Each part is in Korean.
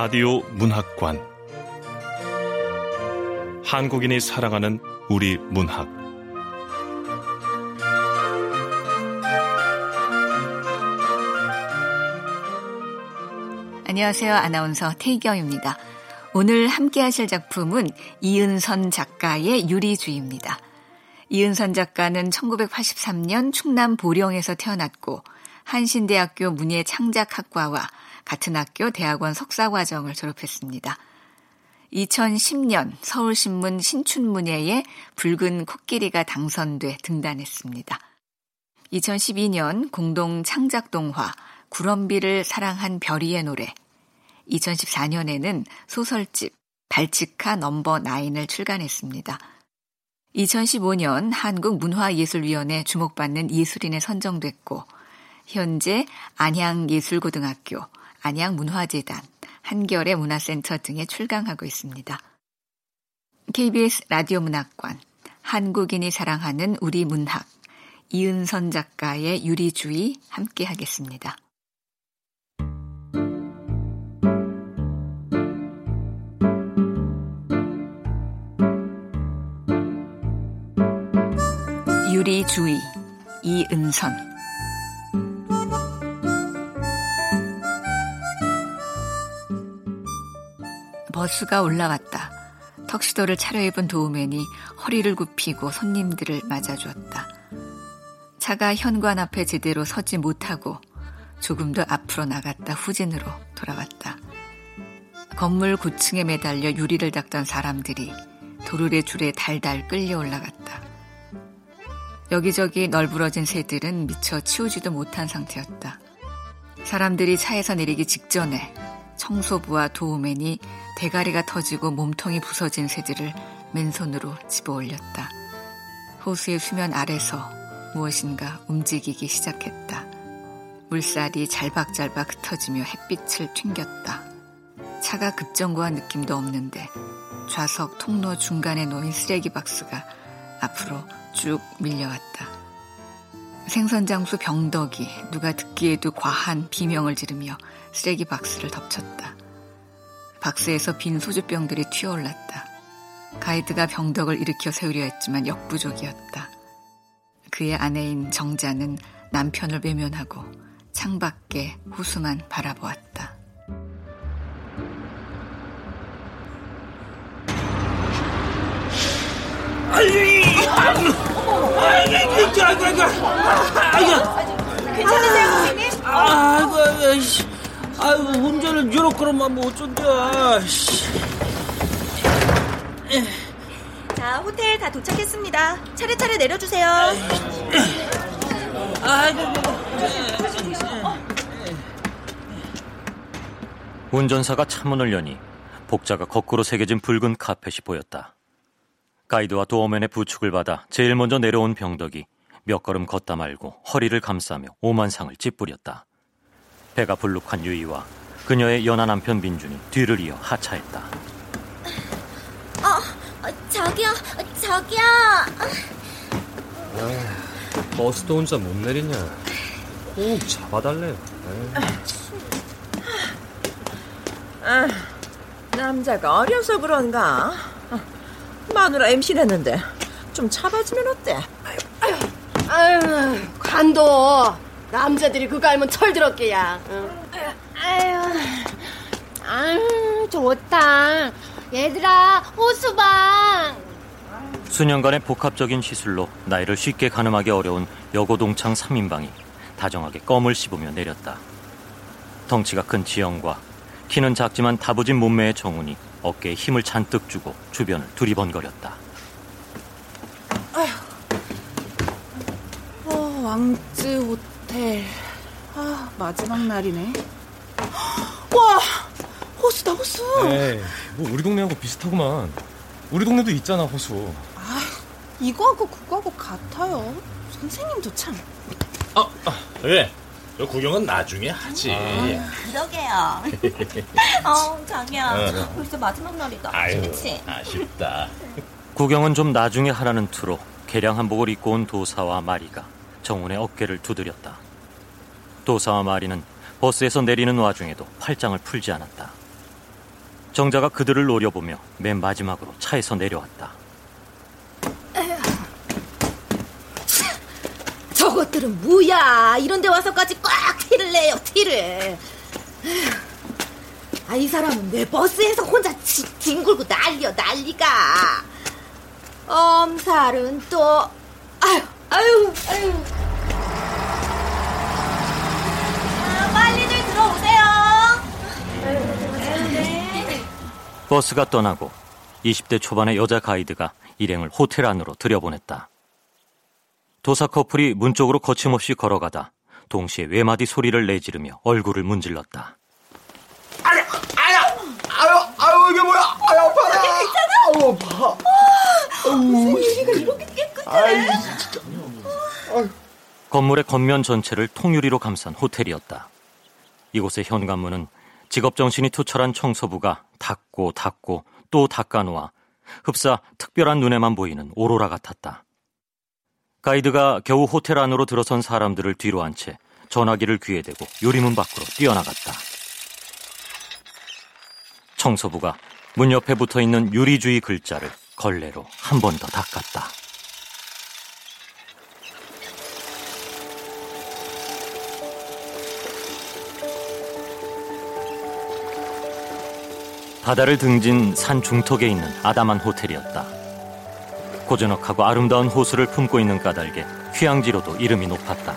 라디오 문학관 한국인이 사랑하는 우리 문학 안녕하세요. 아나운서 태경입니다. 오늘 함께 하실 작품은 이은선 작가의 유리주의입니다. 이은선 작가는 1983년 충남 보령에서 태어났고 한신대학교 문예창작학과와 같은 학교 대학원 석사과정을 졸업했습니다. 2010년 서울신문 신춘문예에 붉은 코끼리가 당선돼 등단했습니다. 2012년 공동 창작동화 구럼비를 사랑한 별이의 노래 2014년에는 소설집 발치카 넘버 9을 출간했습니다. 2015년 한국문화예술위원회 주목받는 예술인에 선정됐고 현재 안양예술고등학교, 안양문화재단, 한겨레 문화센터 등에 출강하고 있습니다. KBS 라디오 문학관, 한국인이 사랑하는 우리 문학, 이은선 작가의 유리주의 함께 하겠습니다. 유리주의 이은선 버스가 올라왔다. 턱시도를 차려입은 도우맨이 허리를 굽히고 손님들을 맞아주었다. 차가 현관 앞에 제대로 서지 못하고 조금 더 앞으로 나갔다 후진으로 돌아왔다. 건물 9층에 매달려 유리를 닦던 사람들이 도르래 줄에 달달 끌려 올라갔다. 여기저기 널브러진 새들은 미처 치우지도 못한 상태였다. 사람들이 차에서 내리기 직전에 청소부와 도우맨이 대가리가 터지고 몸통이 부서진 새들을 맨손으로 집어 올렸다. 호수의 수면 아래서 무엇인가 움직이기 시작했다. 물살이 잘박잘박 흩어지며 햇빛을 튕겼다. 차가 급정거한 느낌도 없는데 좌석 통로 중간에 놓인 쓰레기 박스가 앞으로 쭉 밀려왔다. 생선장수 병덕이 누가 듣기에도 과한 비명을 지르며 쓰레기 박스를 덮쳤다. 박스에서 빈 소주병들이 튀어올랐다. 가이드가 병덕을 일으켜 세우려 했지만 역부족이었다. 그의 아내인 정자는 남편을 외면하고 창밖에 호수만 바라보았다. 아이, 아이고, 아이고, 아이고, 아이고, 괜찮으세요, 선생님? 아이고, 아이고, 아이고, 운전을 요렇게만 뭐 어쩐데, 씨. 자, 호텔 다 도착했습니다. 차례차례 내려주세요. 아이고, 운전사가 차문을 여니 복자가 거꾸로 새겨진 붉은 카펫이 보였다. 가이드와 도어맨의 부축을 받아 제일 먼저 내려온 병덕이 몇 걸음 걷다 말고 허리를 감싸며 오만상을 찌푸렸다. 배가 불룩한 유이와 그녀의 연하 남편 민준이 뒤를 이어 하차했다. 어, 자기야, 자기야. 버스도 혼자 못 내리냐. 꼭 잡아달래. 아, 남자가 어려서 그런가? 아, 마누라 임신했는데 좀 잡아주면 어때? 아유, 관도 남자들이 그거 알면 철들었게야. 아유, 아유, 좋다. 얘들아, 호수방. 수년간의 복합적인 시술로 나이를 쉽게 가늠하기 어려운 여고동창 3인방이 다정하게 껌을 씹으며 내렸다. 덩치가 큰 지영과 키는 작지만 다부진 몸매의 정훈이 어깨에 힘을 잔뜩 주고 주변을 두리번거렸다. 어, 왕 아, 마지막 날이네. 와, 호수다, 호수. 에이, 뭐 우리 동네하고 비슷하구만. 우리 동네도 있잖아, 호수. 아, 이거하고 그거하고 같아요. 선생님도 참. 어, 왜? 저 구경은 나중에 하지. 그러게요. 어, 자기야. 어. 벌써 마지막 날이다. 아유, 그치? 아쉽다. 구경은 좀 나중에 하라는 투로 개량 한복을 입고 온 도사와 마리가 정훈의 어깨를 두드렸다. 도사와 마리는 버스에서 내리는 와중에도 팔짱을 풀지 않았다. 정자가 그들을 노려보며 맨 마지막으로 차에서 내려왔다. 저것들은 뭐야? 이런 데 와서까지 꽉 티를 내요, 티를. 아, 이 사람은 왜 버스에서 혼자 지, 뒹굴고 난리여, 난리가. 엄살은 또, 아유, 아유, 아유. 아, 빨리 들 들어오세요. 버스가 떠나고 20대 초반의 여자 가이드가 일행을 호텔 안으로 들여보냈다. 도사 커플이 문 쪽으로 거침없이 걸어가다 동시에 외마디 소리를 내지르며 얼굴을 문질렀다. 아유, 아유, 이게 뭐야? 아유, 아파라. 아유, 아파. 무슨 유리가 이렇게 깨끗해? 건물의 겉면 전체를 통유리로 감싼 호텔이었다. 이곳의 현관문은 직업정신이 투철한 청소부가 닫고 닫고 또 닫아놓아 흡사 특별한 눈에만 보이는 오로라 같았다. 가이드가 겨우 호텔 안으로 들어선 사람들을 뒤로 한 채 전화기를 귀에 대고 요리문 밖으로 뛰어나갔다. 청소부가 문 옆에 붙어 있는 유리주의 글자를 걸레로 한 번 더 닦았다. 바다를 등진 산 중턱에 있는 아담한 호텔이었다. 고즈넉하고 아름다운 호수를 품고 있는 까닭에 휴양지로도 이름이 높았다.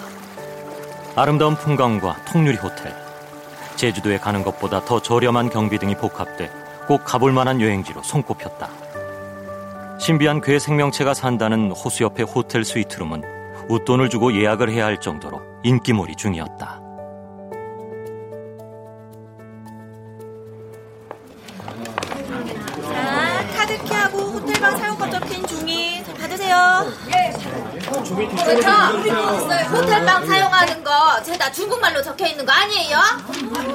아름다운 풍광과 통유리 호텔. 제주도에 가는 것보다 더 저렴한 경비 등이 복합돼 꼭 가볼 만한 여행지로 손꼽혔다. 신비한 괴 생명체가 산다는 호수 옆의 호텔 스위트룸은 웃돈을 주고 예약을 해야 할 정도로 인기몰이 중이었다. 저, 호텔방 사용하는 거, 제가 중국말로 적혀 있는 거 아니에요?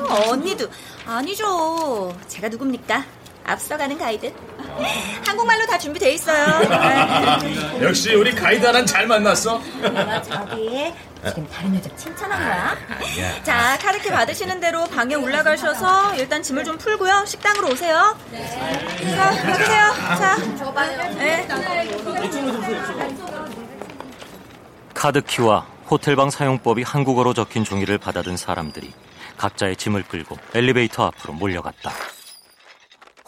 어, 언니도 아니죠. 제가 누굽니까? 앞서가는 가이드. 한국말로 다 준비돼 있어요. 역시 우리 가이드 하나는 잘 만났어. 저기 지금 다른 여자 칭찬한 거야? 자, 카드키 받으시는 대로 방에 올라가셔서 일단 짐을 좀 풀고요. 식당으로 오세요. 자, 받으세요. 자, 네. 카드키와 호텔방 사용법이 한국어로 적힌 종이를 받아든 사람들이 각자의 짐을 끌고 엘리베이터 앞으로 몰려갔다.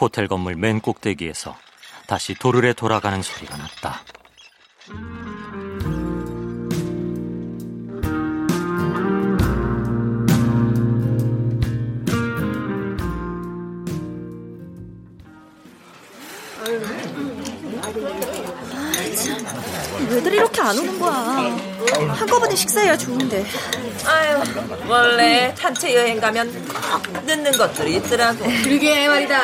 호텔 건물 맨 꼭대기에서 다시 도르래 돌아가는 소리가 났다. 왜들 이렇게 안 오는 거야? 한꺼번에 식사해야 좋은데. 아유, 원래 단체 여행 가면 꼭 늦는 것들이 있더라고. 그러게 말이다.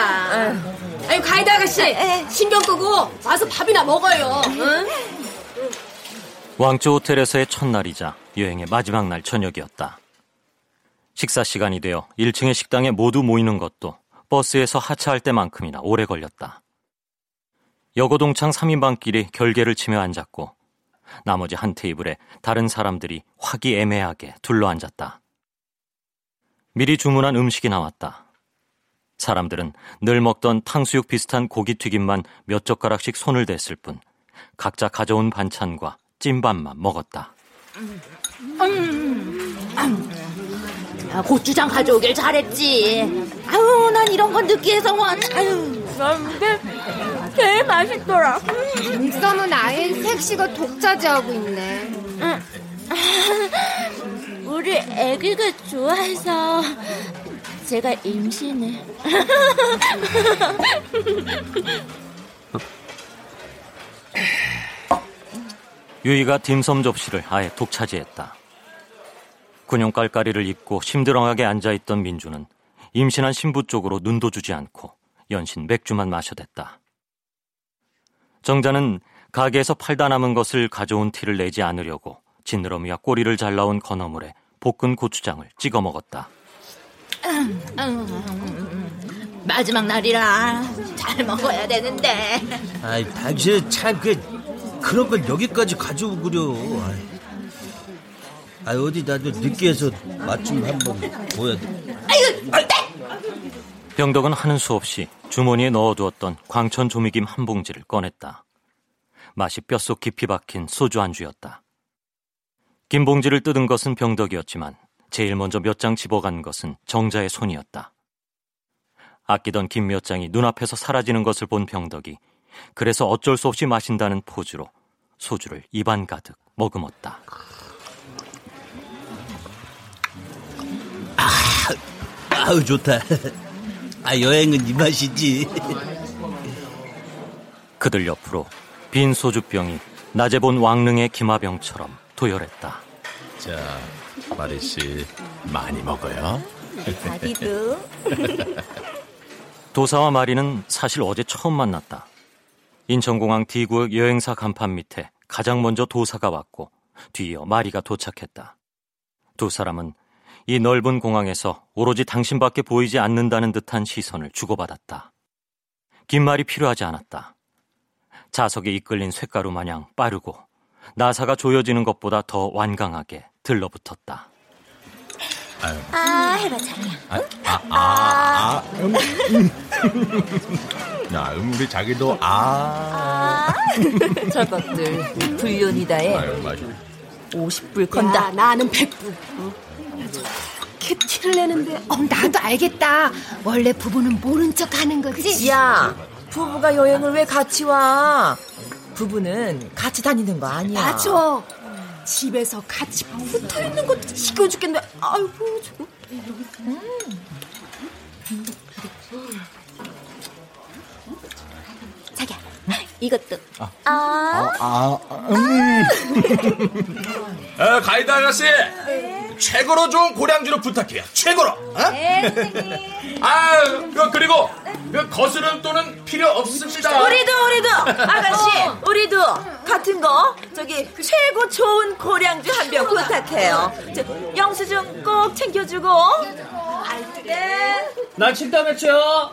아유, 가이드 아가씨, 신경 끄고 와서 밥이나 먹어요. 응? 왕조 호텔에서의 첫날이자 여행의 마지막 날 저녁이었다. 식사 시간이 되어 1층의 식당에 모두 모이는 것도 버스에서 하차할 때만큼이나 오래 걸렸다. 여고동창 3인방끼리 결계를 치며 앉았고 나머지 한 테이블에 다른 사람들이 화기애매하게 둘러앉았다. 미리 주문한 음식이 나왔다. 사람들은 늘 먹던 탕수육 비슷한 고기튀김만 몇 젓가락씩 손을 댔을 뿐 각자 가져온 반찬과 찐밥만 먹었다. 아, 고추장 가져오길 잘했지. 아유, 난 이런 건 느끼해서 원. 아유. 제일 맛있더라. 믹서는 아예 색시가 독차지하고 있네. 우리 애기가 좋아해서 제가 임신을. 유이가 딤섬 접시를 아예 독차지했다. 군용 깔깔이를 입고 심드렁하게 앉아있던 민주는 임신한 신부 쪽으로 눈도 주지 않고 연신 맥주만 마셔댔다. 정자는 가게에서 팔다 남은 것을 가져온 티를 내지 않으려고 지느러미와 꼬리를 잘라온 건어물에 볶은 고추장을 찍어 먹었다. 마지막 날이라 잘 먹어야 되는데. 아이, 당신 참, 그, 그런 걸 여기까지 가져오고 그려. 아, 어디 나도 느끼해서 맛 좀 한번 보여. 아이고, 아이. 병덕은 하는 수 없이 주머니에 넣어두었던 광천 조미김 한 봉지를 꺼냈다. 맛이 뼛속 깊이 박힌 소주 안주였다. 긴 봉지를 뜯은 것은 병덕이었지만 제일 먼저 몇 장 집어간 것은 정자의 손이었다. 아끼던 김 몇 장이 눈앞에서 사라지는 것을 본 병덕이 그래서 어쩔 수 없이 마신다는 포즈로 소주를 입안 가득 머금었다. 아, 아우 좋다. 아 여행은 이 맛이지. 그들 옆으로 빈 소주병이 낮에 본 왕릉의 기마병처럼 도열했다. 자, 마리 씨 많이 먹어요. 자기도. 도사와 마리는 사실 어제 처음 만났다. 인천공항 D구역 여행사 간판 밑에 가장 먼저 도사가 왔고 뒤이어 마리가 도착했다. 두 사람은 이 넓은 공항에서 오로지 당신밖에 보이지 않는다는 듯한 시선을 주고받았다. 긴 말이 필요하지 않았다. 자석에 이끌린 쇳가루 마냥 빠르고 나사가 조여지는 것보다 더 완강하게 들러붙었다. 아유. 아, 해봐, 자기야. 아, 아, 아, 아. 음, 음. 야, 음, 우리 자기도 아. 아. 저것들 불륜이다에. 아유, 맞아. 50불 건다. 야, 나는 100불. 어? 저렇게 티를 내는데. 어, 나도 알겠다. 원래 부부는 모른 척 하는 거지. 야, 부부가 여행을 왜 같이 와? 부부는 같이 다니는 거 아니야. 맞아. 집에서 같이 붙어 있는 것도 지겨워 죽겠네. 아이고, 저거. 음. 자기야, 이것도. 아. 아. 아, 음. 어, 가이드 아가씨, 최고로 좋은 고량주로 부탁해요. 최고로. 어? 네, 선생님. 아, 그, 그리고 그 거스름 돈은 필요 없습니다. 우리도 우리도 아가씨 우리도 같은 거 저기 최고 좋은 고량주 한 병 부탁해요. 저, 영수증 꼭 챙겨주고. 네. 난 칠담 했죠.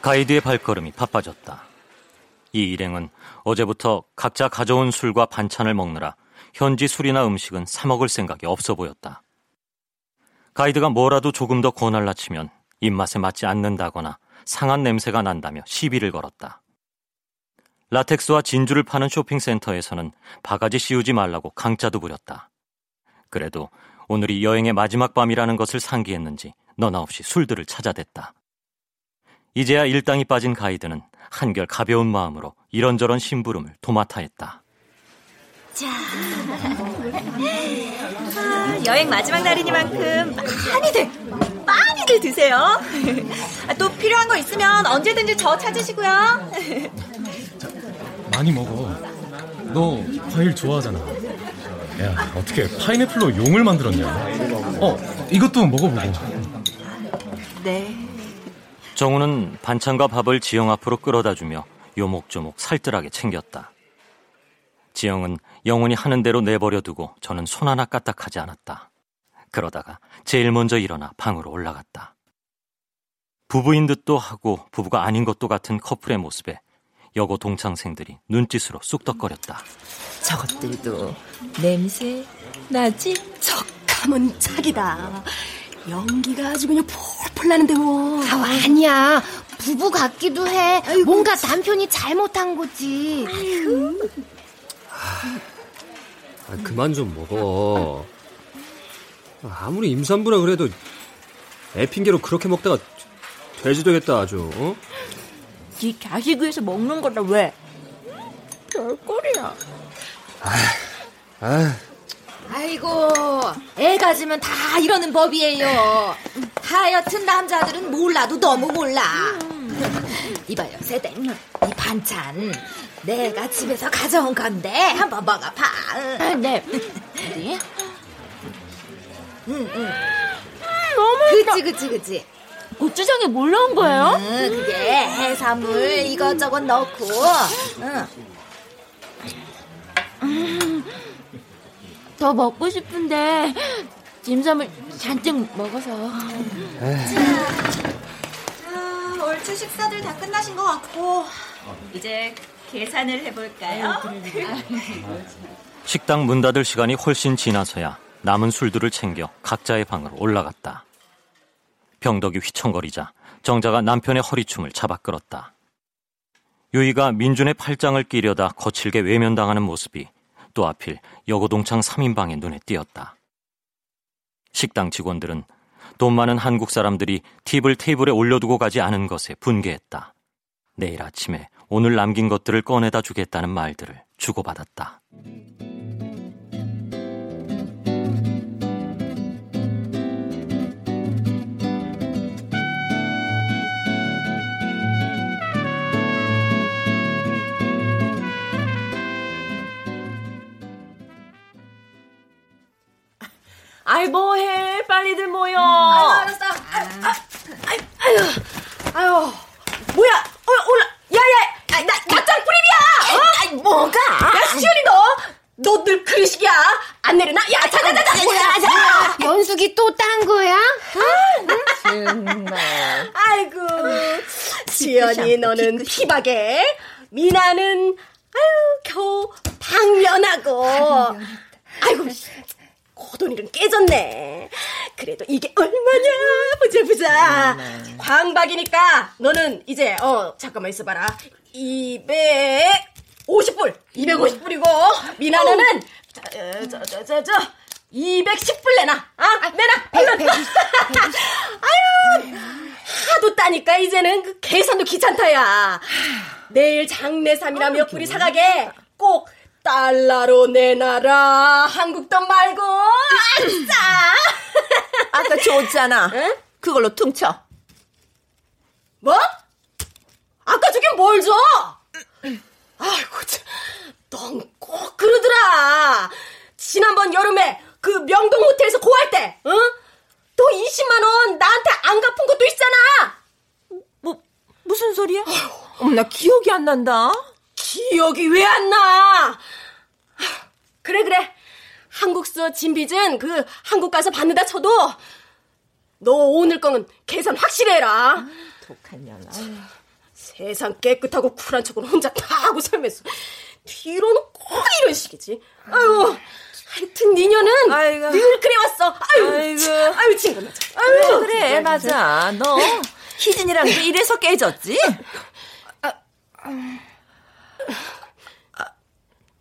가이드의 발걸음이 바빠졌다. 이 일행은 어제부터 각자 가져온 술과 반찬을 먹느라 현지 술이나 음식은 사 먹을 생각이 없어 보였다. 가이드가 뭐라도 조금 더 권할라 치면 입맛에 맞지 않는다거나 상한 냄새가 난다며 시비를 걸었다. 라텍스와 진주를 파는 쇼핑센터에서는 바가지 씌우지 말라고 강짜도 부렸다. 그래도 오늘이 여행의 마지막 밤이라는 것을 상기했는지 너나 없이 술들을 찾아댔다. 이제야 일당이 빠진 가이드는 한결 가벼운 마음으로 이런저런 심부름을 도맡아 했다. 자, 아, 여행 마지막 날이니만큼 많이들, 많이들 드세요. 아, 또 필요한 거 있으면 언제든지 저 찾으시고요. 많이 먹어. 너 과일 좋아하잖아. 야, 어떻게 파인애플로 용을 만들었냐? 어, 이것도 먹어보고. 네. 정우는 반찬과 밥을 지영 앞으로 끌어다 주며 요목조목 살뜰하게 챙겼다. 지영은 영원히 하는 대로 내버려 두고 저는 손 하나 까딱하지 않았다. 그러다가 제일 먼저 일어나 방으로 올라갔다. 부부인 듯도 하고 부부가 아닌 것도 같은 커플의 모습에 여고 동창생들이 눈짓으로 쑥덕거렸다. 저것들도 냄새 나지? 척하면 착이다. 연기가 아주 그냥 폴폴 나는데 뭐. 아, 아니야. 부부 같기도 해. 뭔가 남편이 잘못한 거지. 아, 그만 좀 먹어. 아무리 임산부라 그래도 애 핑계로 그렇게 먹다가 돼지 되겠다 아주. 어? 네 자식 위해서 먹는 거다 왜? 별꼴이야. 아, 아 이고, 애 가지면 다 이러는 법이에요. 하여튼 남자들은 몰라도 너무 몰라. 이봐요, 세댕. 이 반찬 내가 집에서 가져온 건데 한번 먹어봐. 네. 어디? 응, 응. 너무 그치, 그치, 그치. 고추장에 뭘 넣은 거예요? 응, 그게 해산물 이것저것 넣고, 응. 음, 더 먹고 싶은데 dimsum을 잔뜩 먹어서. 자, 얼추 식사들 다 끝나신 것 같고 이제 계산을 해볼까요? 식당 문 닫을 시간이 훨씬 지나서야 남은 술들을 챙겨 각자의 방으로 올라갔다. 병덕이 휘청거리자 정자가 남편의 허리춤을 잡아 끌었다. 유이가 민준의 팔짱을 끼려다 거칠게 외면당하는 모습이 또 하필 여고동창 3인방의 눈에 띄었다. 식당 직원들은 돈 많은 한국 사람들이 팁을 테이블에 올려두고 가지 않은 것에 분개했다. 내일 아침에 오늘 남긴 것들을 꺼내다 주겠다는 말들을 주고받았다. 아이 뭐해 빨리들 모여. 아유, 알았어. 아, 아, 아유, 아유, 아유, 뭐야? 어, 올라. 야야, 나 낯장 뿌리비야. 어? 아이, 뭐가? 야, 시연이 너, 너 늘 그릇이야. 안 내려놔? 야, 자자자자. 뭐야, 자. 연숙이 또 딴 거야? 정말. 아이고, 시연이 너는 피박에, 미나는 아유 겨우 방면하고. 아이고, 고돈이는 깨졌네. 그래도 이게 얼마냐? 보자 보자. 광박이니까 너는 이제 어 잠깐만 있어봐라. 250불, 250불이고 미나는 저저저저 210불 내놔. 아, 내놔. 얼른. 아유, 하도 따니까 이제는 그 계산도 귀찮다야. 내일 장례삼이라 몇 불이 사가게 꼭 달러로 내놔라. 한국 돈 말고. 아싸! 아까 줬잖아. 그걸로 퉁쳐. 뭐? 아까 주긴 뭘 줘? 아이고, 넌 꼭 그러더라. 지난번 여름에 그 명동 호텔에서 고할 때, 응? 너 20만원 나한테 안 갚은 것도 있잖아. 뭐, 무슨 소리야? 어머, 나 기억이 안 난다. 기억이 왜 안 나? 그래, 그래. 한국서 진빚은 그 한국 가서 받는다 쳐도 너 오늘 거는 계산 확실히 해라. 독한 년아. 세상 깨끗하고 쿨한 척은 혼자 다 하고 살면서 뒤로는 꼭 이런 식이지. 아유, 하여튼 니녀는 아이고. 늘 그래왔어. 아유, 아이고. 참, 아유 친구 맞아. 아유, 그래, 맞아. 너 희진이랑도 이래서 깨졌지?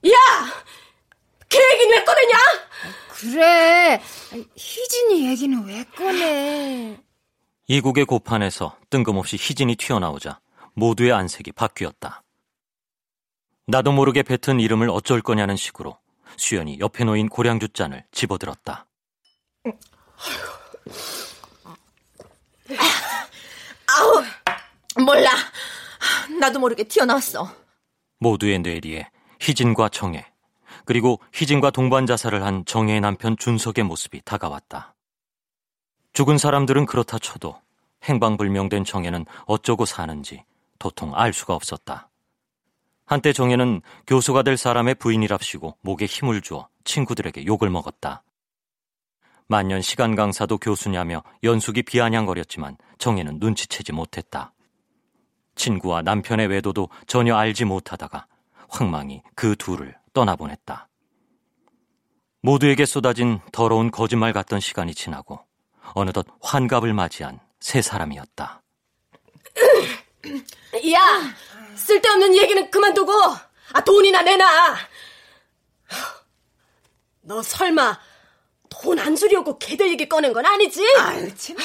야! 걔 얘기는 왜 꺼내냐? 그래. 희진이 얘기는 왜 꺼내? 이국의 고판에서 뜬금없이 희진이 튀어나오자 모두의 안색이 바뀌었다. 나도 모르게 뱉은 이름을 어쩔 거냐는 식으로 수연이 옆에 놓인 고량주 잔을 집어들었다. 아우, 몰라. 나도 모르게 튀어나왔어. 모두의 뇌리에 희진과 정혜, 그리고 희진과 동반 자살을 한 정혜의 남편 준석의 모습이 다가왔다. 죽은 사람들은 그렇다 쳐도 행방불명된 정혜는 어쩌고 사는지 도통 알 수가 없었다. 한때 정혜는 교수가 될 사람의 부인이랍시고 목에 힘을 주어 친구들에게 욕을 먹었다. 만년 시간 강사도 교수냐며 연숙이 비아냥거렸지만 정혜는 눈치채지 못했다. 친구와 남편의 외도도 전혀 알지 못하다가 황망이 그 둘을 떠나보냈다. 모두에게 쏟아진 더러운 거짓말 같던 시간이 지나고 어느덧 환갑을 맞이한 세 사람이었다. 야! 쓸데없는 얘기는 그만두고, 아, 돈이나 내놔! 너 설마, 돈 안 주려고 걔들 얘기 꺼낸 건 아니지? 아유, 참.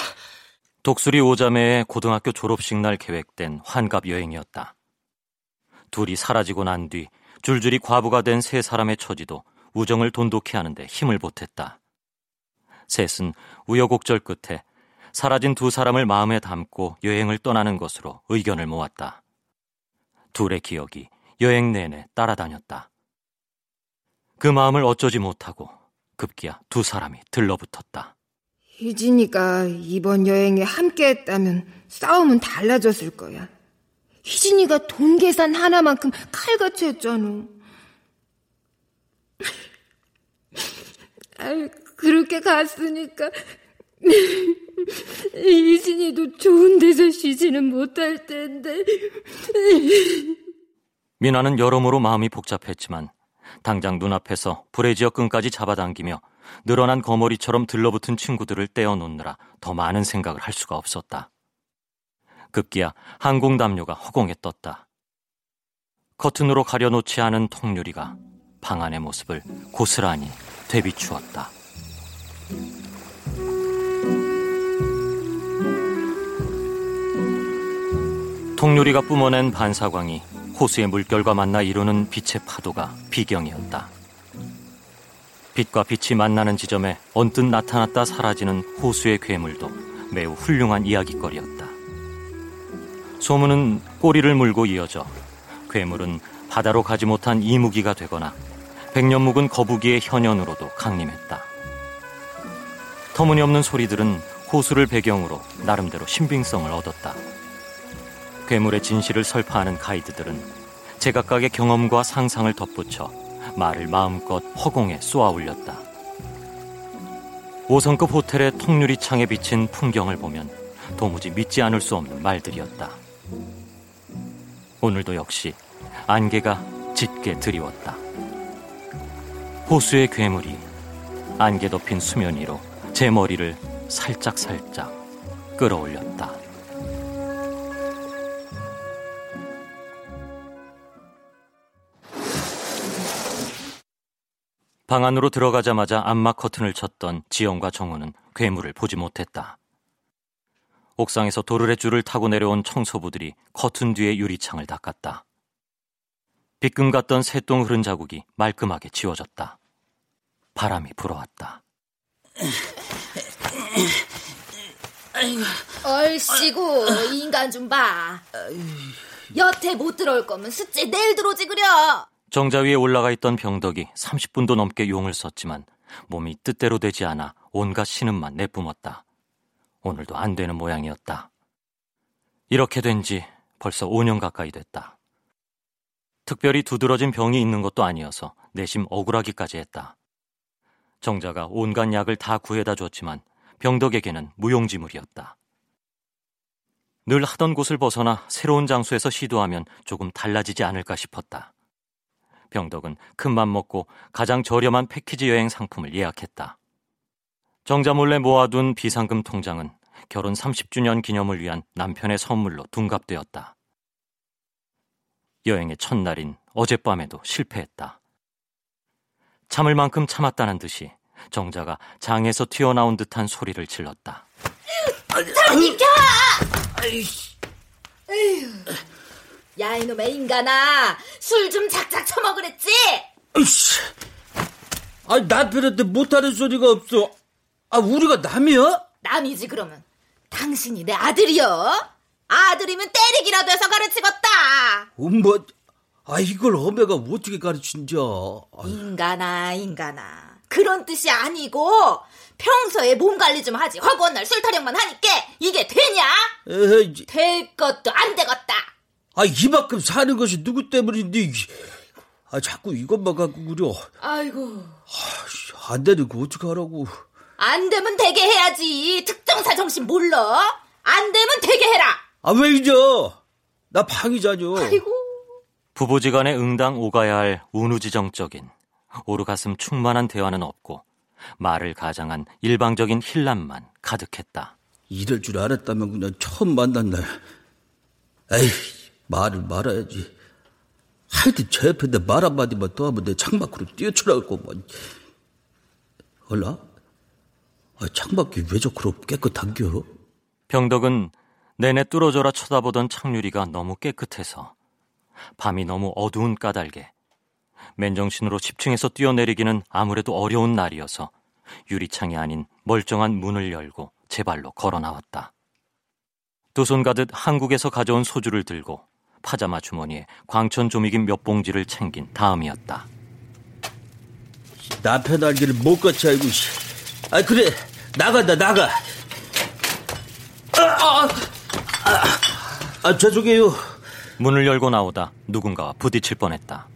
독수리 오자매의 고등학교 졸업식 날 계획된 환갑 여행이었다. 둘이 사라지고 난 뒤 줄줄이 과부가 된 세 사람의 처지도 우정을 돈독히 하는데 힘을 보탰다. 셋은 우여곡절 끝에 사라진 두 사람을 마음에 담고 여행을 떠나는 것으로 의견을 모았다. 둘의 기억이 여행 내내 따라다녔다. 그 마음을 어쩌지 못하고 급기야 두 사람이 들러붙었다. 희진이가 이번 여행에 함께 했다면 싸움은 달라졌을 거야. 희진이가 돈 계산 하나만큼 칼같이 했잖아. 아이, 그렇게 갔으니까 희진이도 좋은 데서 쉬지는 못할 텐데. 미나는 여러모로 마음이 복잡했지만 당장 눈앞에서 불의 지역 끈까지 잡아당기며 늘어난 거머리처럼 들러붙은 친구들을 떼어놓느라 더 많은 생각을 할 수가 없었다. 급기야 항공 담요가 허공에 떴다. 커튼으로 가려놓지 않은 통유리가 방 안의 모습을 고스란히 되비추었다. 통유리가 뿜어낸 반사광이 호수의 물결과 만나 이루는 빛의 파도가 비경이었다. 빛과 빛이 만나는 지점에 언뜻 나타났다 사라지는 호수의 괴물도 매우 훌륭한 이야기거리였다. 소문은 꼬리를 물고 이어져 괴물은 바다로 가지 못한 이무기가 되거나 백년 묵은 거북이의 현연으로도 강림했다. 터무니없는 소리들은 호수를 배경으로 나름대로 신빙성을 얻었다. 괴물의 진실을 설파하는 가이드들은 제각각의 경험과 상상을 덧붙여 말을 마음껏 허공에 쏘아 올렸다. 5성급 호텔의 통유리 창에 비친 풍경을 보면 도무지 믿지 않을 수 없는 말들이었다. 오늘도 역시 안개가 짙게 드리웠다. 호수의 괴물이 안개 덮인 수면 위로 제 머리를 살짝살짝 끌어올렸다. 방 안으로 들어가자마자 안마 커튼을 쳤던 지영과 정우는 괴물을 보지 못했다. 옥상에서 도르래줄을 타고 내려온 청소부들이 커튼 뒤에 유리창을 닦았다. 빗금 같던 새똥 흐른 자국이 말끔하게 지워졌다. 바람이 불어왔다. 얼씨구 인간 좀 봐. 여태 못 들어올 거면 숫제 내일 들어오지 그려. 정자 위에 올라가 있던 병덕이 30분도 넘게 용을 썼지만 몸이 뜻대로 되지 않아 온갖 신음만 내뿜었다. 오늘도 안 되는 모양이었다. 이렇게 된 지 벌써 5년 가까이 됐다. 특별히 두드러진 병이 있는 것도 아니어서 내심 억울하기까지 했다. 정자가 온갖 약을 다 구해다 줬지만 병덕에게는 무용지물이었다. 늘 하던 곳을 벗어나 새로운 장소에서 시도하면 조금 달라지지 않을까 싶었다. 병덕은 큰맘 먹고 가장 저렴한 패키지 여행 상품을 예약했다. 정자 몰래 모아둔 비상금 통장은 결혼 30주년 기념을 위한 남편의 선물로 둔갑되었다. 여행의 첫날인 어젯밤에도 실패했다. 참을 만큼 참았다는 듯이 정자가 장에서 튀어나온 듯한 소리를 질렀다. 사장님 켜! 야 이놈의 인간아 술 좀 작작 처먹으랬지? 으이씨. 아, 남편한테 못하는 소리가 없어. 아, 우리가 남이야? 남이지 그러면 당신이 내 아들이여? 아들이면 때리기라도 해서 가르치겠다 엄마, 아, 이걸 어메가 어떻게 가르친겨? 인간아 인간아 그런 뜻이 아니고 평소에 몸 관리 좀 하지 허구한 날 술 타령만 하니까 이게 되냐? 에이, 될 것도 안 되겠다 아, 이만큼 사는 것이 누구 때문인데, 아, 자꾸 이것만 갖고 그려. 아이고 아, 안 되는 거 어떡하라고. 안 되면 되게 해야지 특정사 정신 몰라? 안 되면 되게 해라 아, 왜 잊어? 나 방이자녀. 아이고 부부지간에 응당 오가야 할 운우지정적인 오르가슴 충만한 대화는 없고 말을 가장한 일방적인 힐난만 가득했다. 이럴 줄 알았다면 그냥 처음 만난 날. 에이, 말을 말아야지. 하여튼 제 옆에 내말 한마디만 더 하면 내 창밖으로 뛰어쳐나갈 거만. 얼라? 아, 창밖이 왜 저렇게 깨끗한겨? 병덕은 내내 뚫어져라 쳐다보던 창유리가 너무 깨끗해서 밤이 너무 어두운 까닭에 맨정신으로 10층에서 뛰어내리기는 아무래도 어려운 날이어서 유리창이 아닌 멀쩡한 문을 열고 제 발로 걸어 나왔다. 두 손 가득 한국에서 가져온 소주를 들고 파자마 주머니에 광천 조미김 몇 봉지를 챙긴 다음이었다. 남편 알기를 못 같이 알고, 씨. 아, 그래. 나간다, 나가. 아, 아, 아, 아, 죄송해요. 문을 열고 나오다 누군가와 부딪힐 뻔했다.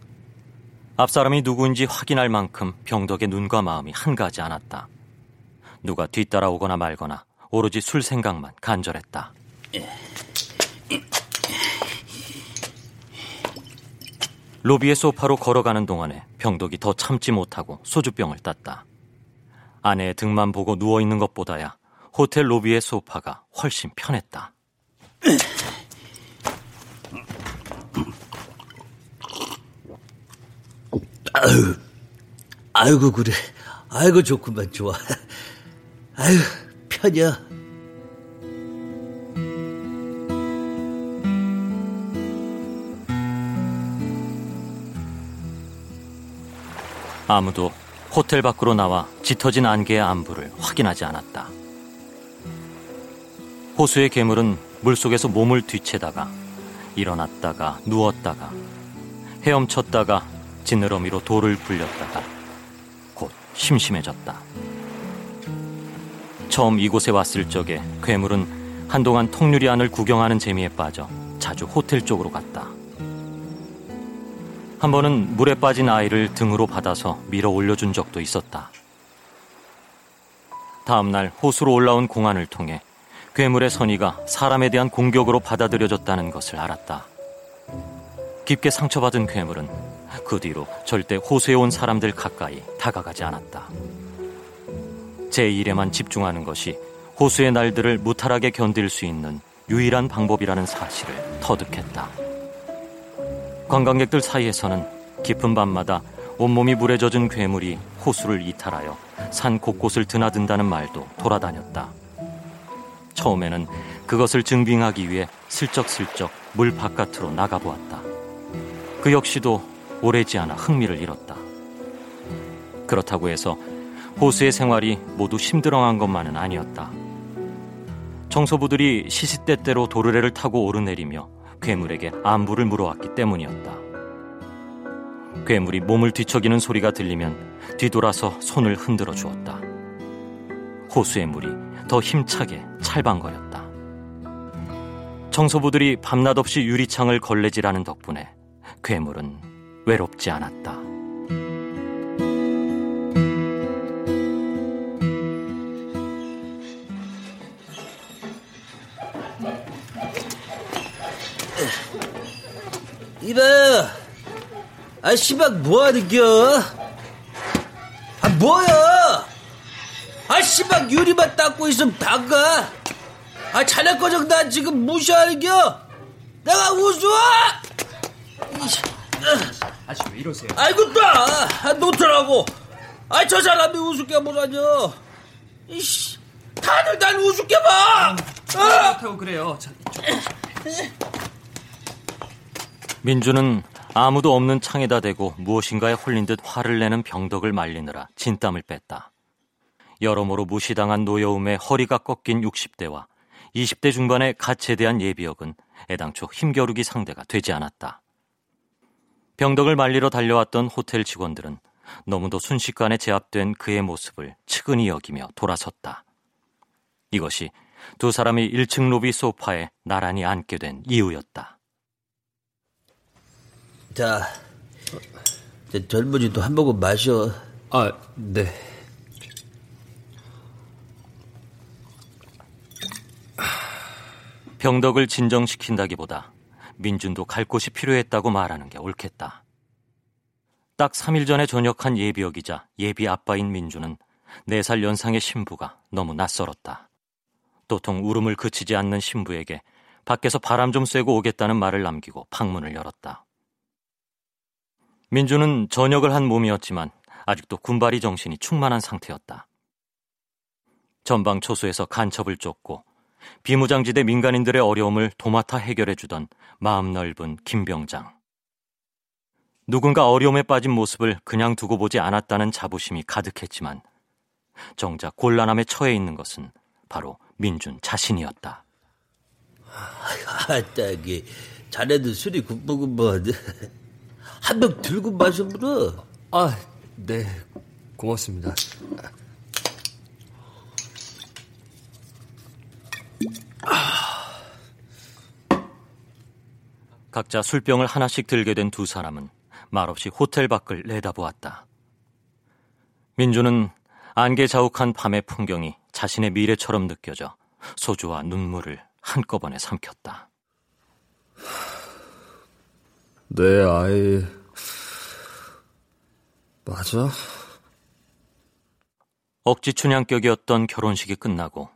앞 사람이 누구인지 확인할 만큼 병덕의 눈과 마음이 한가지 않았다. 누가 뒤따라오거나 말거나 오로지 술 생각만 간절했다. 로비의 소파로 걸어가는 동안에 병덕이 더 참지 못하고 소주병을 땄다. 아내의 등만 보고 누워있는 것보다야 호텔 로비의 소파가 훨씬 편했다. 아유, 아이고 그래. 아이고 좋구만 좋아. 아유 편이야. 아무도 호텔 밖으로 나와 짙어진 안개의 안부를 확인하지 않았다. 호수의 괴물은 물속에서 몸을 뒤채다가 일어났다가 누웠다가 헤엄쳤다가 지느러미로 돌을 굴렸다가 곧 심심해졌다. 처음 이곳에 왔을 적에 괴물은 한동안 통유리 안을 구경하는 재미에 빠져 자주 호텔 쪽으로 갔다. 한 번은 물에 빠진 아이를 등으로 받아서 밀어 올려준 적도 있었다. 다음날 호수로 올라온 공안을 통해 괴물의 선의가 사람에 대한 공격으로 받아들여졌다는 것을 알았다. 깊게 상처받은 괴물은 그 뒤로 절대 호수에 온 사람들 가까이 다가가지 않았다. 제 일에만 집중하는 것이 호수의 날들을 무탈하게 견딜 수 있는 유일한 방법이라는 사실을 터득했다. 관광객들 사이에서는 깊은 밤마다 온몸이 물에 젖은 괴물이 호수를 이탈하여 산 곳곳을 드나든다는 말도 돌아다녔다. 처음에는 그것을 증빙하기 위해 슬쩍슬쩍 물 바깥으로 나가보았다. 그 역시도 오래지 않아 흥미를 잃었다. 그렇다고 해서 호수의 생활이 모두 힘들어한 것만은 아니었다. 청소부들이 시시때때로 도르래를 타고 오르내리며 괴물에게 안부를 물어왔기 때문이었다. 괴물이 몸을 뒤척이는 소리가 들리면 뒤돌아서 손을 흔들어 주었다. 호수의 물이 더 힘차게 찰방거렸다. 청소부들이 밤낮 없이 유리창을 걸레질하는 덕분에 괴물은 외롭지 않았다. 이봐, 아 씨발 뭐하는겨? 아 뭐야? 아 씨발 유리만 닦고 있으면 다가? 아 자네 거정 나 지금 무시하는겨? 내가 우스워? 아씨 왜 이러세요? 아이고 나 아, 놓더라고. 아 저 사람이 우습게 보다녀. 이씨 다들 날 우습게 봐. 그렇다고 그래요. 자, 민주는 아무도 없는 창에다 대고 무엇인가에 홀린 듯 화를 내는 병덕을 말리느라 진땀을 뺐다. 여러모로 무시당한 노여움에 허리가 꺾인 60대와 20대 중반의 가치에 대한 예비역은 애당초 힘겨루기 상대가 되지 않았다. 병덕을 말리러 달려왔던 호텔 직원들은 너무도 순식간에 제압된 그의 모습을 측은히 여기며 돌아섰다. 이것이 두 사람이 1층 로비 소파에 나란히 앉게 된 이유였다. 자, 저 젊은이도 한 모금 마셔. 아, 네. 병덕을 진정시킨다기보다 민준도 갈 곳이 필요했다고 말하는 게 옳겠다. 딱 3일 전에 전역한 예비역이자 예비 아빠인 민주는 4살 연상의 신부가 너무 낯설었다. 도통 울음을 그치지 않는 신부에게 밖에서 바람 좀 쐬고 오겠다는 말을 남기고 방문을 열었다. 민주는 전역을 한 몸이었지만 아직도 군발이 정신이 충만한 상태였다. 전방 초소에서 간첩을 쫓고 비무장지대 민간인들의 어려움을 도맡아 해결해주던 마음 넓은 김병장. 누군가 어려움에 빠진 모습을 그냥 두고 보지 않았다는 자부심이 가득했지만 정작 곤란함에 처해 있는 것은 바로 민준 자신이었다. 아 따기 자네들 술이 군복군복 한 병 들고 마셔보라. 아, 네, 고맙습니다. 각자 술병을 하나씩 들게 된 두 사람은 말없이 호텔 밖을 내다보았다. 민주는 안개 자욱한 밤의 풍경이 자신의 미래처럼 느껴져 소주와 눈물을 한꺼번에 삼켰다. 내 아이 맞아? 억지 춘향격이었던 결혼식이 끝나고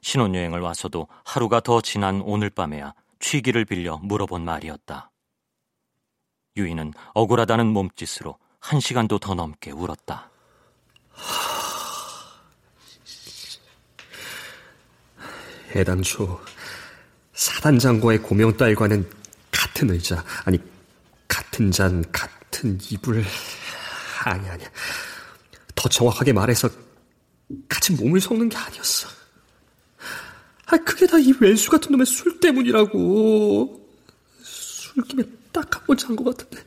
신혼여행을 와서도 하루가 더 지난 오늘 밤에야 취기를 빌려 물어본 말이었다. 유이는 억울하다는 몸짓으로 한 시간도 더 넘게 울었다. 해당초 사단장과의 고명딸과는 같은 의자, 아니 같은 잔, 같은 이불, 아니 아니야. 더 정확하게 말해서 같이 몸을 섞는 게 아니었어. 아, 그게 다 이 왼수 같은 놈의 술 때문이라고. 술김에 딱 한 번 잔 것 같은데.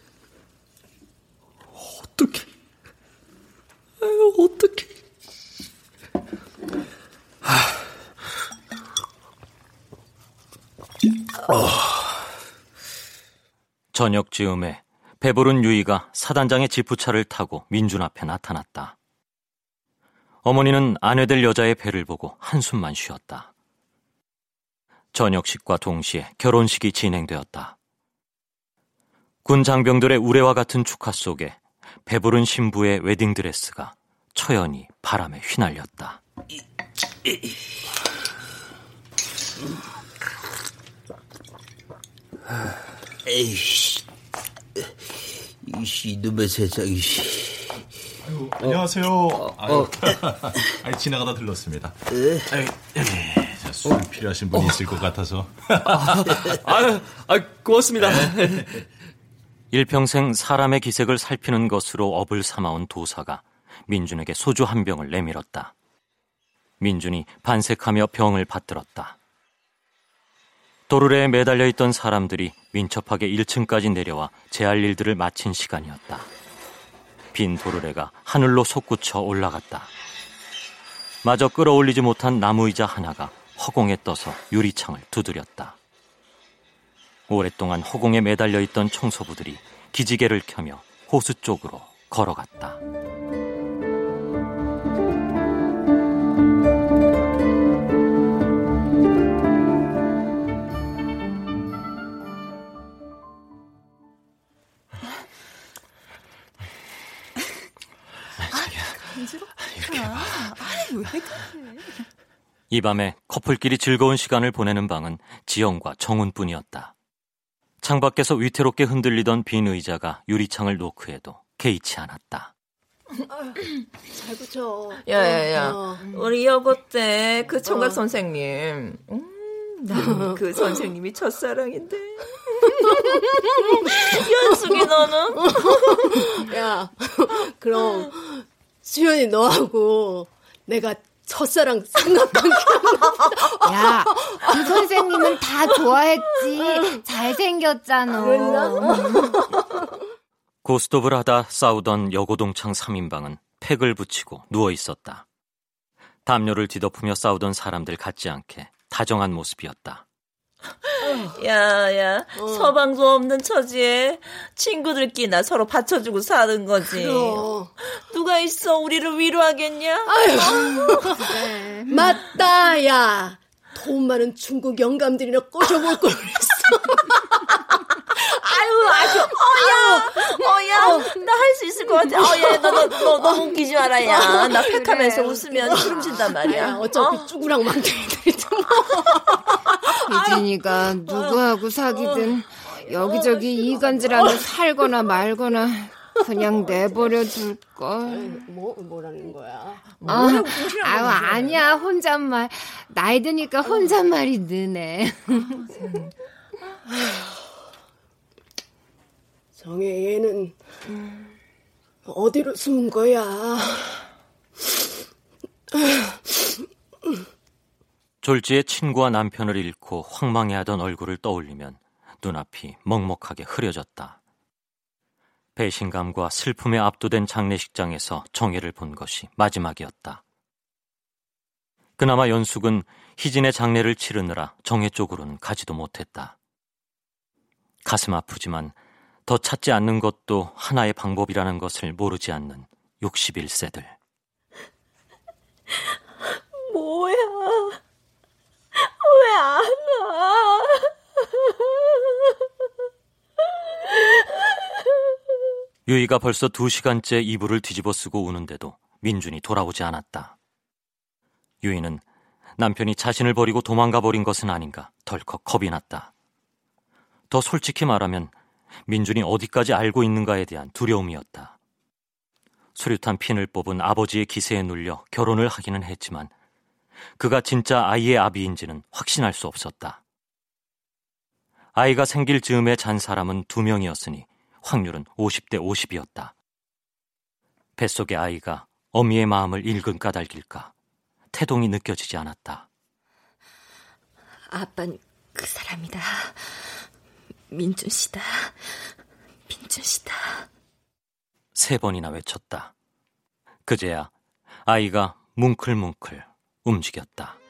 어떻게? 어떻게? 어. 저녁 즈음에 배부른 유이가 사단장의 지프차를 타고 민준 앞에 나타났다. 어머니는 아내될 여자의 배를 보고 한숨만 쉬었다. 저녁식과 동시에 결혼식이 진행되었다. 군 장병들의 우레와 같은 축하 속에 배부른 신부의 웨딩드레스가 처연히 바람에 휘날렸다. 에이씨, 이씨, 이놈의 세상이. 아유, 안녕하세요. 어, 아유, 어. 아니, 지나가다 들렀습니다. 아유, 예, 자, 술 필요하신 분이 있을 것 같아서. 아, 아, 고맙습니다. 일평생 사람의 기색을 살피는 것으로 업을 삼아온 도사가 민준에게 소주 한 병을 내밀었다. 민준이 반색하며 병을 받들었다. 도르래에 매달려 있던 사람들이 민첩하게 1층까지 내려와 제 할 일들을 마친 시간이었다. 빈 도르래가 하늘로 솟구쳐 올라갔다. 마저 끌어올리지 못한 나무의자 하나가 허공에 떠서 유리창을 두드렸다. 오랫동안 허공에 매달려 있던 청소부들이 기지개를 켜며 호수 쪽으로 걸어갔다. 이 밤에 커플끼리 즐거운 시간을 보내는 방은 지영과 정훈뿐이었다. 창밖에서 위태롭게 흔들리던 빈 의자가 유리창을 노크해도 개의치 않았다. 잘 붙여. 야야야, 어. 우리 여고 때 그 총각 선생님. 음, 난그 선생님이 첫사랑인데. 연숙이 너는? 야, 그럼 수연이 너하고 내가 첫사랑 삼각관계. 야, 그 선생님은 다 좋아했지. 잘생겼잖아. 고스톱을 하다 싸우던 여고동창 3인방은 팩을 붙이고 누워 있었다. 담요를 뒤덮으며 싸우던 사람들 같지 않게 다정한 모습이었다. 야야, 서방도 없는 처지에 친구들끼나 서로 받쳐주고 사는 거지. 그럼. 누가 있어 우리를 위로하겠냐? 아유, 맞다, 야. 돈 많은 중국 영감들이나 꼬셔볼 걸 그랬어. 아유, 아주, 어 야, 어 야, 나 할 수 있을 것 같아. 어 야, 너, 너, 너, 너무 웃기지 마라, 야. 나 팩 하면서 웃으면 주름진단 말이야. 어차피 쭈구랑 망둥이들이 혜진이가 누구하고 사귀든 여기저기 이간질하며 살거나 말거나 그냥 내버려 둘 걸. 뭐, 뭐라는 거야? 아, 아유, 아니야, 혼잣말. 나이 드니까 혼잣말이 느네. 정혜 얘는 어디로 숨은 거야? 졸지에 친구와 남편을 잃고 황망해하던 얼굴을 떠올리면 눈앞이 먹먹하게 흐려졌다. 배신감과 슬픔에 압도된 장례식장에서 정혜를 본 것이 마지막이었다. 그나마 연숙은 희진의 장례를 치르느라 정회 쪽으로는 가지도 못했다. 가슴 아프지만 더 찾지 않는 것도 하나의 방법이라는 것을 모르지 않는 61세들. 뭐야? 왜 안 와? 유이가 벌써 두 시간째 이불을 뒤집어 쓰고 우는데도 민준이 돌아오지 않았다. 유이는 남편이 자신을 버리고 도망가 버린 것은 아닌가 덜컥 겁이 났다. 더 솔직히 말하면 민준이 어디까지 알고 있는가에 대한 두려움이었다. 수류탄 핀을 뽑은 아버지의 기세에 눌려 결혼을 하기는 했지만 그가 진짜 아이의 아비인지는 확신할 수 없었다. 아이가 생길 즈음에 잔 사람은 두 명이었으니 확률은 50대 50이었다. 뱃속의 아이가 어미의 마음을 읽은 까닭일까 태동이 느껴지지 않았다. 아빠는 그 사람이다. 민준 씨다. 민준 씨다. 세 번이나 외쳤다. 그제야 아이가 뭉클뭉클 움직였다.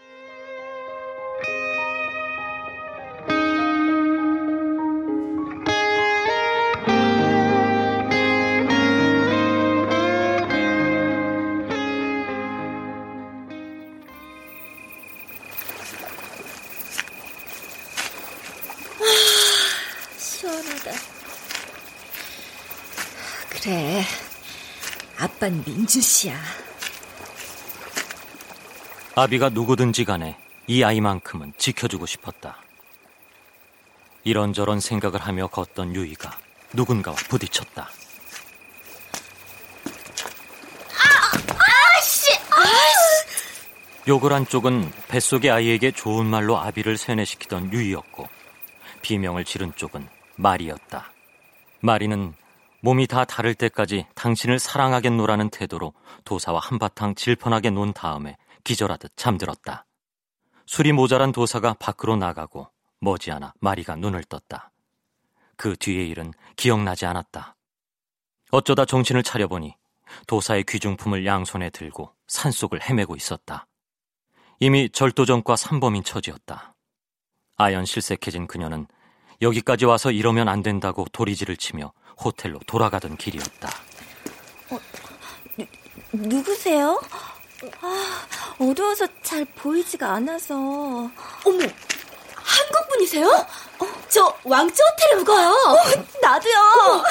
그래. 아빤 민주 씨야. 아비가 누구든지 간에 이 아이만큼은 지켜주고 싶었다. 이런저런 생각을 하며 걷던 유이가 누군가와 부딪혔다. 아씨! 아씨! 욕을 한 쪽은 뱃속의 아이에게 좋은 말로 아비를 세뇌시키던 유이였고 비명을 지른 쪽은 마리였다. 마리는 몸이 다 다를 때까지 당신을 사랑하겠노라는 태도로 도사와 한바탕 질펀하게 논 다음에 기절하듯 잠들었다. 술이 모자란 도사가 밖으로 나가고 머지않아 마리가 눈을 떴다. 그 뒤의 일은 기억나지 않았다. 어쩌다 정신을 차려보니 도사의 귀중품을 양손에 들고 산속을 헤매고 있었다. 이미 절도전과 삼범인 처지였다. 아연 실색해진 그녀는 여기까지 와서 이러면 안 된다고 도리지를 치며 호텔로 돌아가던 길이었다. 어, 누, 누구세요? 아, 어두워서 잘 보이지가 않아서. 어머, 한국 분이세요? 어, 저 왕조 호텔에 묵어요. 어, 나도요.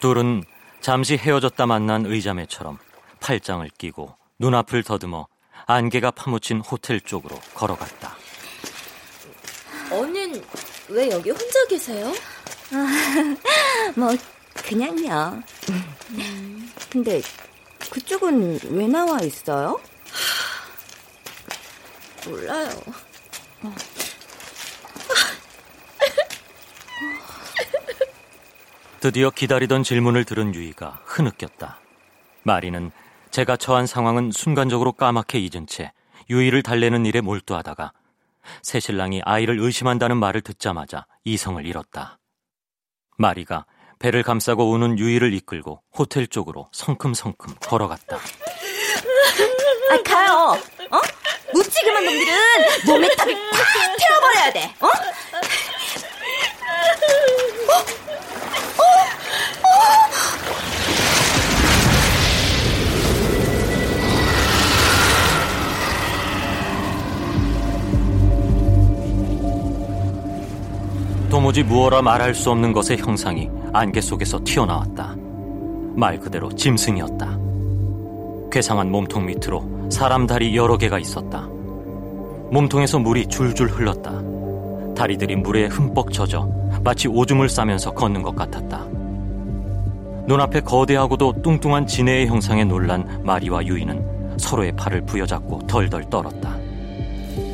둘은 잠시 헤어졌다 만난 의자매처럼 팔짱을 끼고 눈앞을 더듬어 안개가 파묻힌 호텔 쪽으로 걸어갔다. 언닌 왜 여기 혼자 계세요? 아, 뭐 그냥요. 음. 근데 그쪽은 왜 나와 있어요? 몰라요. 어. 드디어 기다리던 질문을 들은 유이가 흐느꼈다. 마리는 제가 처한 상황은 순간적으로 까맣게 잊은 채 유이를 달래는 일에 몰두하다가 새신랑이 아이를 의심한다는 말을 듣자마자 이성을 잃었다. 마리가 배를 감싸고 우는 유이를 이끌고 호텔 쪽으로 성큼성큼 걸어갔다. 아, 가요. 어? 묻지그만 놈들은 몸에 탑이 팍 태워버려야 돼. 어? 어? 도무지 무어라 말할 수 없는 것의 형상이 안개 속에서 튀어나왔다. 말 그대로 짐승이었다. 괴상한 몸통 밑으로 사람 다리 여러 개가 있었다. 몸통에서 물이 줄줄 흘렀다. 다리들이 물에 흠뻑 젖어 마치 오줌을 싸면서 걷는 것 같았다. 눈앞에 거대하고도 뚱뚱한 지네의 형상에 놀란 마리와 유이는 서로의 팔을 부여잡고 덜덜 떨었다.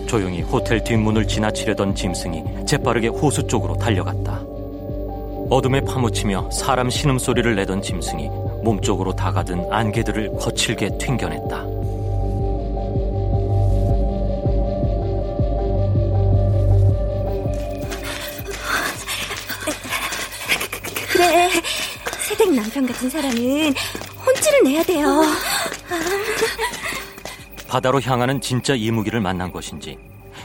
조용히 호텔 뒷문을 지나치려던 짐승이 재빠르게 호수 쪽으로 달려갔다. 어둠에 파묻히며 사람 신음소리를 내던 짐승이 몸쪽으로 다가든 안개들을 거칠게 튕겨냈다. 그래, 새댁 남편 같은 사람은 혼쭐을 내야 돼요. 바다로 향하는 진짜 이무기를 만난 것인지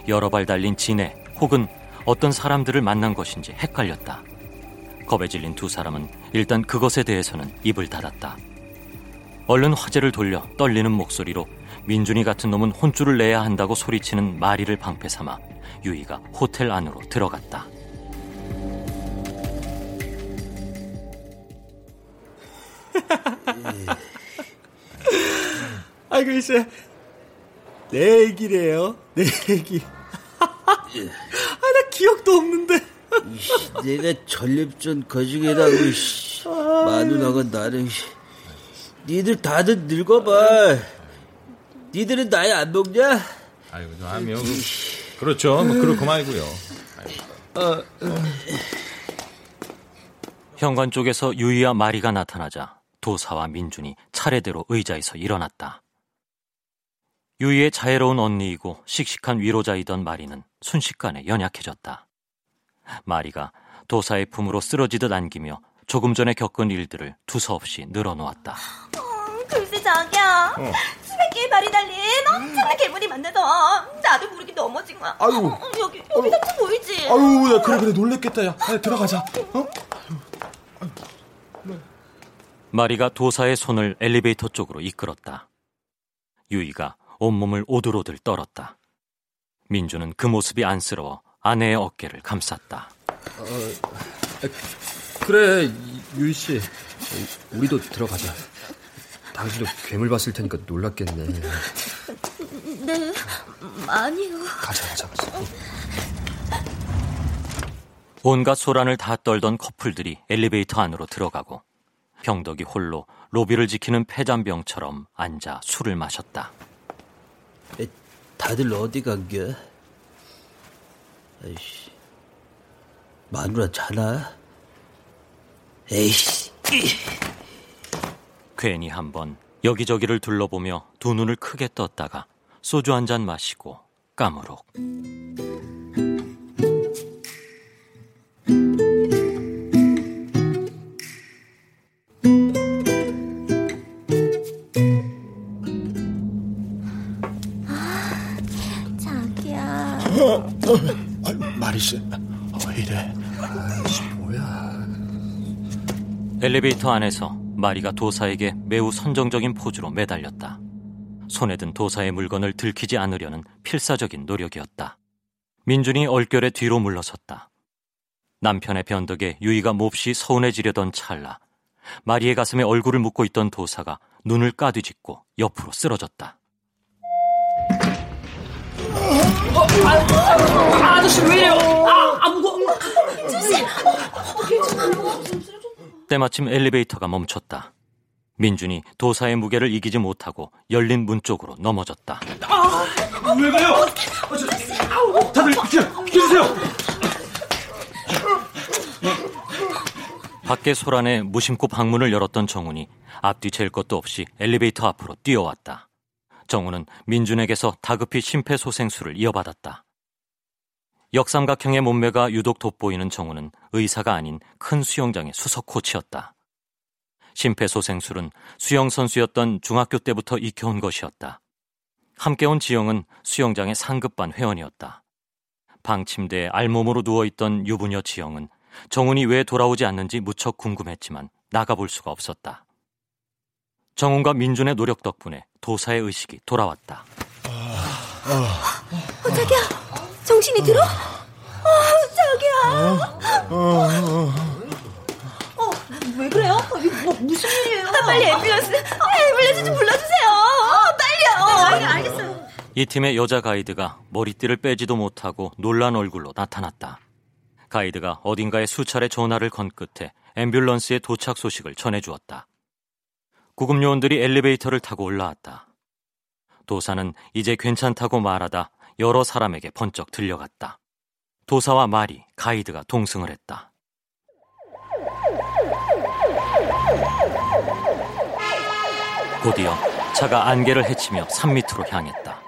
여러 발 달린 진해 혹은 어떤 사람들을 만난 것인지 헷갈렸다. 겁에 질린 두 사람은 일단 그것에 대해서는 입을 닫았다. 얼른 화제를 돌려 떨리는 목소리로 민준이 같은 놈은 혼쭐을 내야 한다고 소리치는 마리를 방패 삼아 유이가 호텔 안으로 들어갔다. 아이고 이제 내 얘기래요. 내 얘기. 아 나 기억도 없는데. 내가 전립선 거중이라고 마누라가 나를 니들 다들 늙어봐. 니들은 나이 안 먹냐? 아이고 저 하면 그렇죠. 뭐 그렇고 말고요. 어, 현관 쪽에서 유이와 마리가 나타나자 도사와 민준이 차례대로 의자에서 일어났다. 유이의 자애로운 언니이고 씩씩한 위로자이던 마리는 순식간에 연약해졌다. 마리가 도사의 품으로 쓰러지듯 안기며 조금 전에 겪은 일들을 두서없이 늘어놓았다. 어, 글쎄 자기야. 어. 수백 개의 발이 달린 엄청난 괴물이 만나서 나도 모르게 넘어진 거야. 아유. 어, 여기 여기 상처 보이지? 아유, 야, 그래, 그래, 놀랬겠다, 야. 야, 들어가자. 어? 마리가 도사의 손을 엘리베이터 쪽으로 이끌었다. 유이가 온몸을 오들오들 떨었다. 민주는 그 모습이 안쓰러워 아내의 어깨를 감쌌다. 어, 그래, 유희 씨. 우리도 들어가자. 당신도 괴물 봤을 테니까 놀랐겠네. 네, 아니요. 가자, 가자, 가자. 온갖 소란을 다 떨던 커플들이 엘리베이터 안으로 들어가고 병덕이 홀로 로비를 지키는 폐잔병처럼 앉아 술을 마셨다. 다들 어디 간겨? 에이씨. 마누라 자나? 에이씨. 괜히 한번 여기저기를 둘러보며 두 눈을 크게 떴다가 소주 한 잔 마시고 까무룩. 마리 씨, 어, 이래. 뭐야? 엘리베이터 안에서 마리가 도사에게 매우 선정적인 포즈로 매달렸다. 손에 든 도사의 물건을 들키지 않으려는 필사적인 노력이었다. 민준이 얼결에 뒤로 물러섰다. 남편의 변덕에 유이가 몹시 서운해지려던 찰나 마리의 가슴에 얼굴을 묻고 있던 도사가 눈을 까뒤집고 옆으로 쓰러졌다. 아, 아저씨 왜 이래요? 아, 아 무거워. 때마침 엘리베이터가 멈췄다. 민준이 도사의 무게를 이기지 못하고 열린 문 쪽으로 넘어졌다. 아, 왜 가요? 어, 저, 다들 비켜, 비켜주세요. 밖에 소란에 무심코 방문을 열었던 정훈이 앞뒤 잴 것도 없이 엘리베이터 앞으로 뛰어왔다. 정훈은 민준에게서 다급히 심폐소생술을 이어받았다. 역삼각형의 몸매가 유독 돋보이는 정훈은 의사가 아닌 큰 수영장의 수석 코치였다. 심폐소생술은 수영 선수였던 중학교 때부터 익혀온 것이었다. 함께 온 지영은 수영장의 상급반 회원이었다. 방 침대에 알몸으로 누워있던 유부녀 지영은 정훈이 왜 돌아오지 않는지 무척 궁금했지만 나가볼 수가 없었다. 정훈과 민준의 노력 덕분에 도사의 의식이 돌아왔다. 어, 자기야, 정신이 들어? 어, 자기야. 어, 왜 그래요? 뭐, 무슨 일이에요? 아, 빨리 앰뷸런스, 앰뷸런스 좀 불러주세요. 어, 빨리요. 네, 알겠어요. 이 팀의 여자 가이드가 머리띠를 빼지도 못하고 놀란 얼굴로 나타났다. 가이드가 어딘가에 수차례 전화를 건 끝에 앰뷸런스의 도착 소식을 전해주었다. 구급 요원들이 엘리베이터를 타고 올라왔다. 도사는 이제 괜찮다고 말하다 여러 사람에게 번쩍 들려갔다. 도사와 말이 가이드가 동승을 했다. 곧이어 차가 안개를 헤치며 산 밑으로 향했다.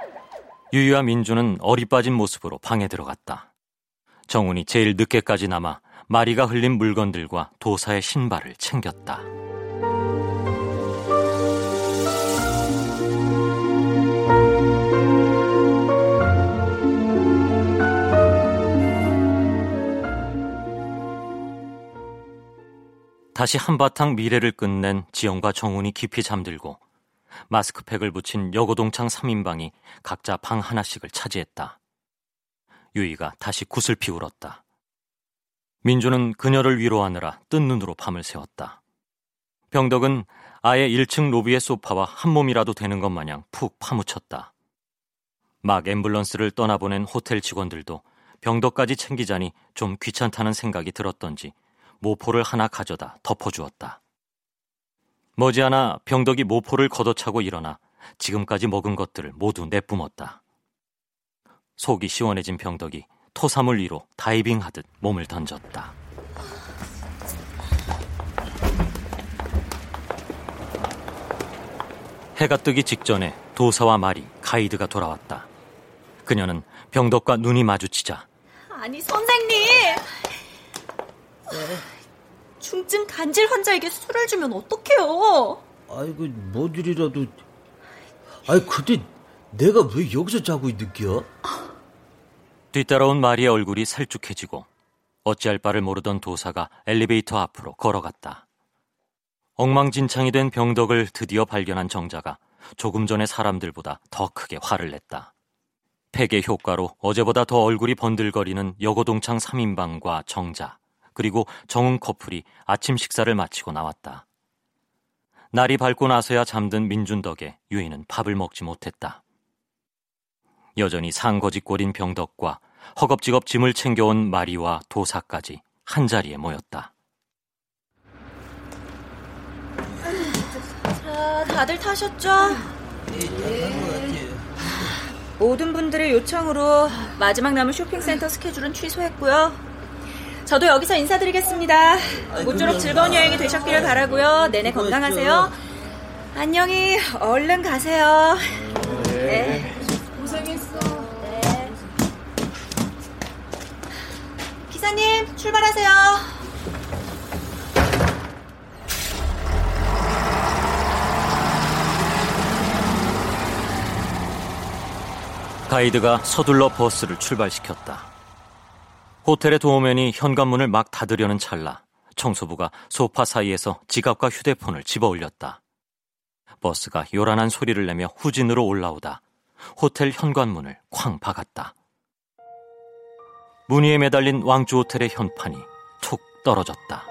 유유와 민주는 어리 빠진 모습으로 방에 들어갔다. 정훈이 제일 늦게까지 남아 마리가 흘린 물건들과 도사의 신발을 챙겼다. 다시 한바탕 미래를 끝낸 지영과 정훈이 깊이 잠들고 마스크팩을 붙인 여고동창 3인방이 각자 방 하나씩을 차지했다. 유이가 다시 구슬피 울었다. 민주는 그녀를 위로하느라 뜬 눈으로 밤을 새웠다. 병덕은 아예 1층 로비의 소파와 한 몸이라도 되는 것 마냥 푹 파묻혔다. 막 앰뷸런스를 떠나보낸 호텔 직원들도 병덕까지 챙기자니 좀 귀찮다는 생각이 들었던지 모포를 하나 가져다 덮어주었다. 머지않아 병덕이 모포를 걷어차고 일어나 지금까지 먹은 것들을 모두 내뿜었다. 속이 시원해진 병덕이 토사물 위로 다이빙 하듯 몸을 던졌다. 해가 뜨기 직전에 도사와 마리, 가이드가 돌아왔다. 그녀는 병덕과 눈이 마주치자 아니 선생님 중증 간질 환자에게 술을 주면 어떡해요 아이고 뭐들이라도 아이 근데 내가 왜 여기서 자고 있는겨? 뒤따라온 마리의 얼굴이 살쭉해지고 어찌할 바를 모르던 도사가 엘리베이터 앞으로 걸어갔다. 엉망진창이 된 병덕을 드디어 발견한 정자가 조금 전에 사람들보다 더 크게 화를 냈다. 팩의 효과로 어제보다 더 얼굴이 번들거리는 여고동창 3인방과 정자, 그리고 정은 커플이 아침 식사를 마치고 나왔다. 날이 밝고 나서야 잠든 민준 덕에 유이는 밥을 먹지 못했다. 여전히 상거지 꼴인 병덕과 허겁지겁 짐을 챙겨온 마리와 도사까지 한자리에 모였다. 자 다들 타셨죠? 모든 분들의 요청으로 마지막 남은 쇼핑센터 스케줄은 취소했고요. 저도 여기서 인사드리겠습니다. 모쪼록 즐거운 여행이 되셨기를 바라고요. 내내 건강하세요. 안녕히 얼른 가세요. 네. 고생했어. 네. 기사님 출발하세요. 가이드가 서둘러 버스를 출발시켰다. 호텔의 도우맨이 현관문을 막 닫으려는 찰나 청소부가 소파 사이에서 지갑과 휴대폰을 집어 올렸다. 버스가 요란한 소리를 내며 후진으로 올라오다 호텔 현관문을 쾅 박았다. 무늬에 매달린 왕주 호텔의 현판이 툭 떨어졌다.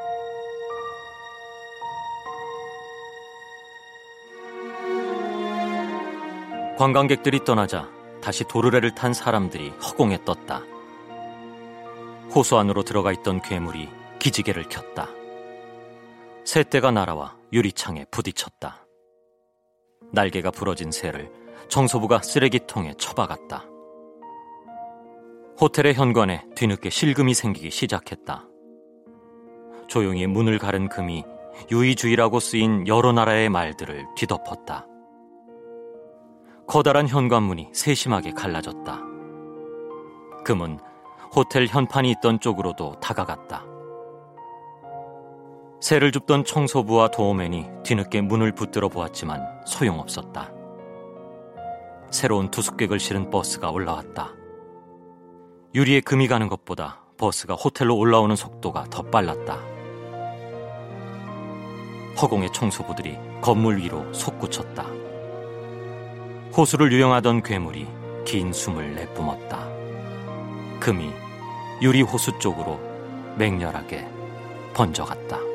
관광객들이 떠나자 다시 도르래를 탄 사람들이 허공에 떴다. 호수 안으로 들어가 있던 괴물이 기지개를 켰다. 새떼가 날아와 유리창에 부딪혔다. 날개가 부러진 새를 청소부가 쓰레기통에 처박았다. 호텔의 현관에 뒤늦게 실금이 생기기 시작했다. 조용히 문을 가른 금이 유의주의라고 쓰인 여러 나라의 말들을 뒤덮었다. 커다란 현관문이 세심하게 갈라졌다. 금은 호텔 현판이 있던 쪽으로도 다가갔다. 새를 줍던 청소부와 도어맨이 뒤늦게 문을 붙들어 보았지만 소용없었다. 새로운 투숙객을 실은 버스가 올라왔다. 유리에 금이 가는 것보다 버스가 호텔로 올라오는 속도가 더 빨랐다. 허공의 청소부들이 건물 위로 솟구쳤다. 호수를 유영하던 괴물이 긴 숨을 내뿜었다. 금이 유리 호수 쪽으로 맹렬하게 번져갔다.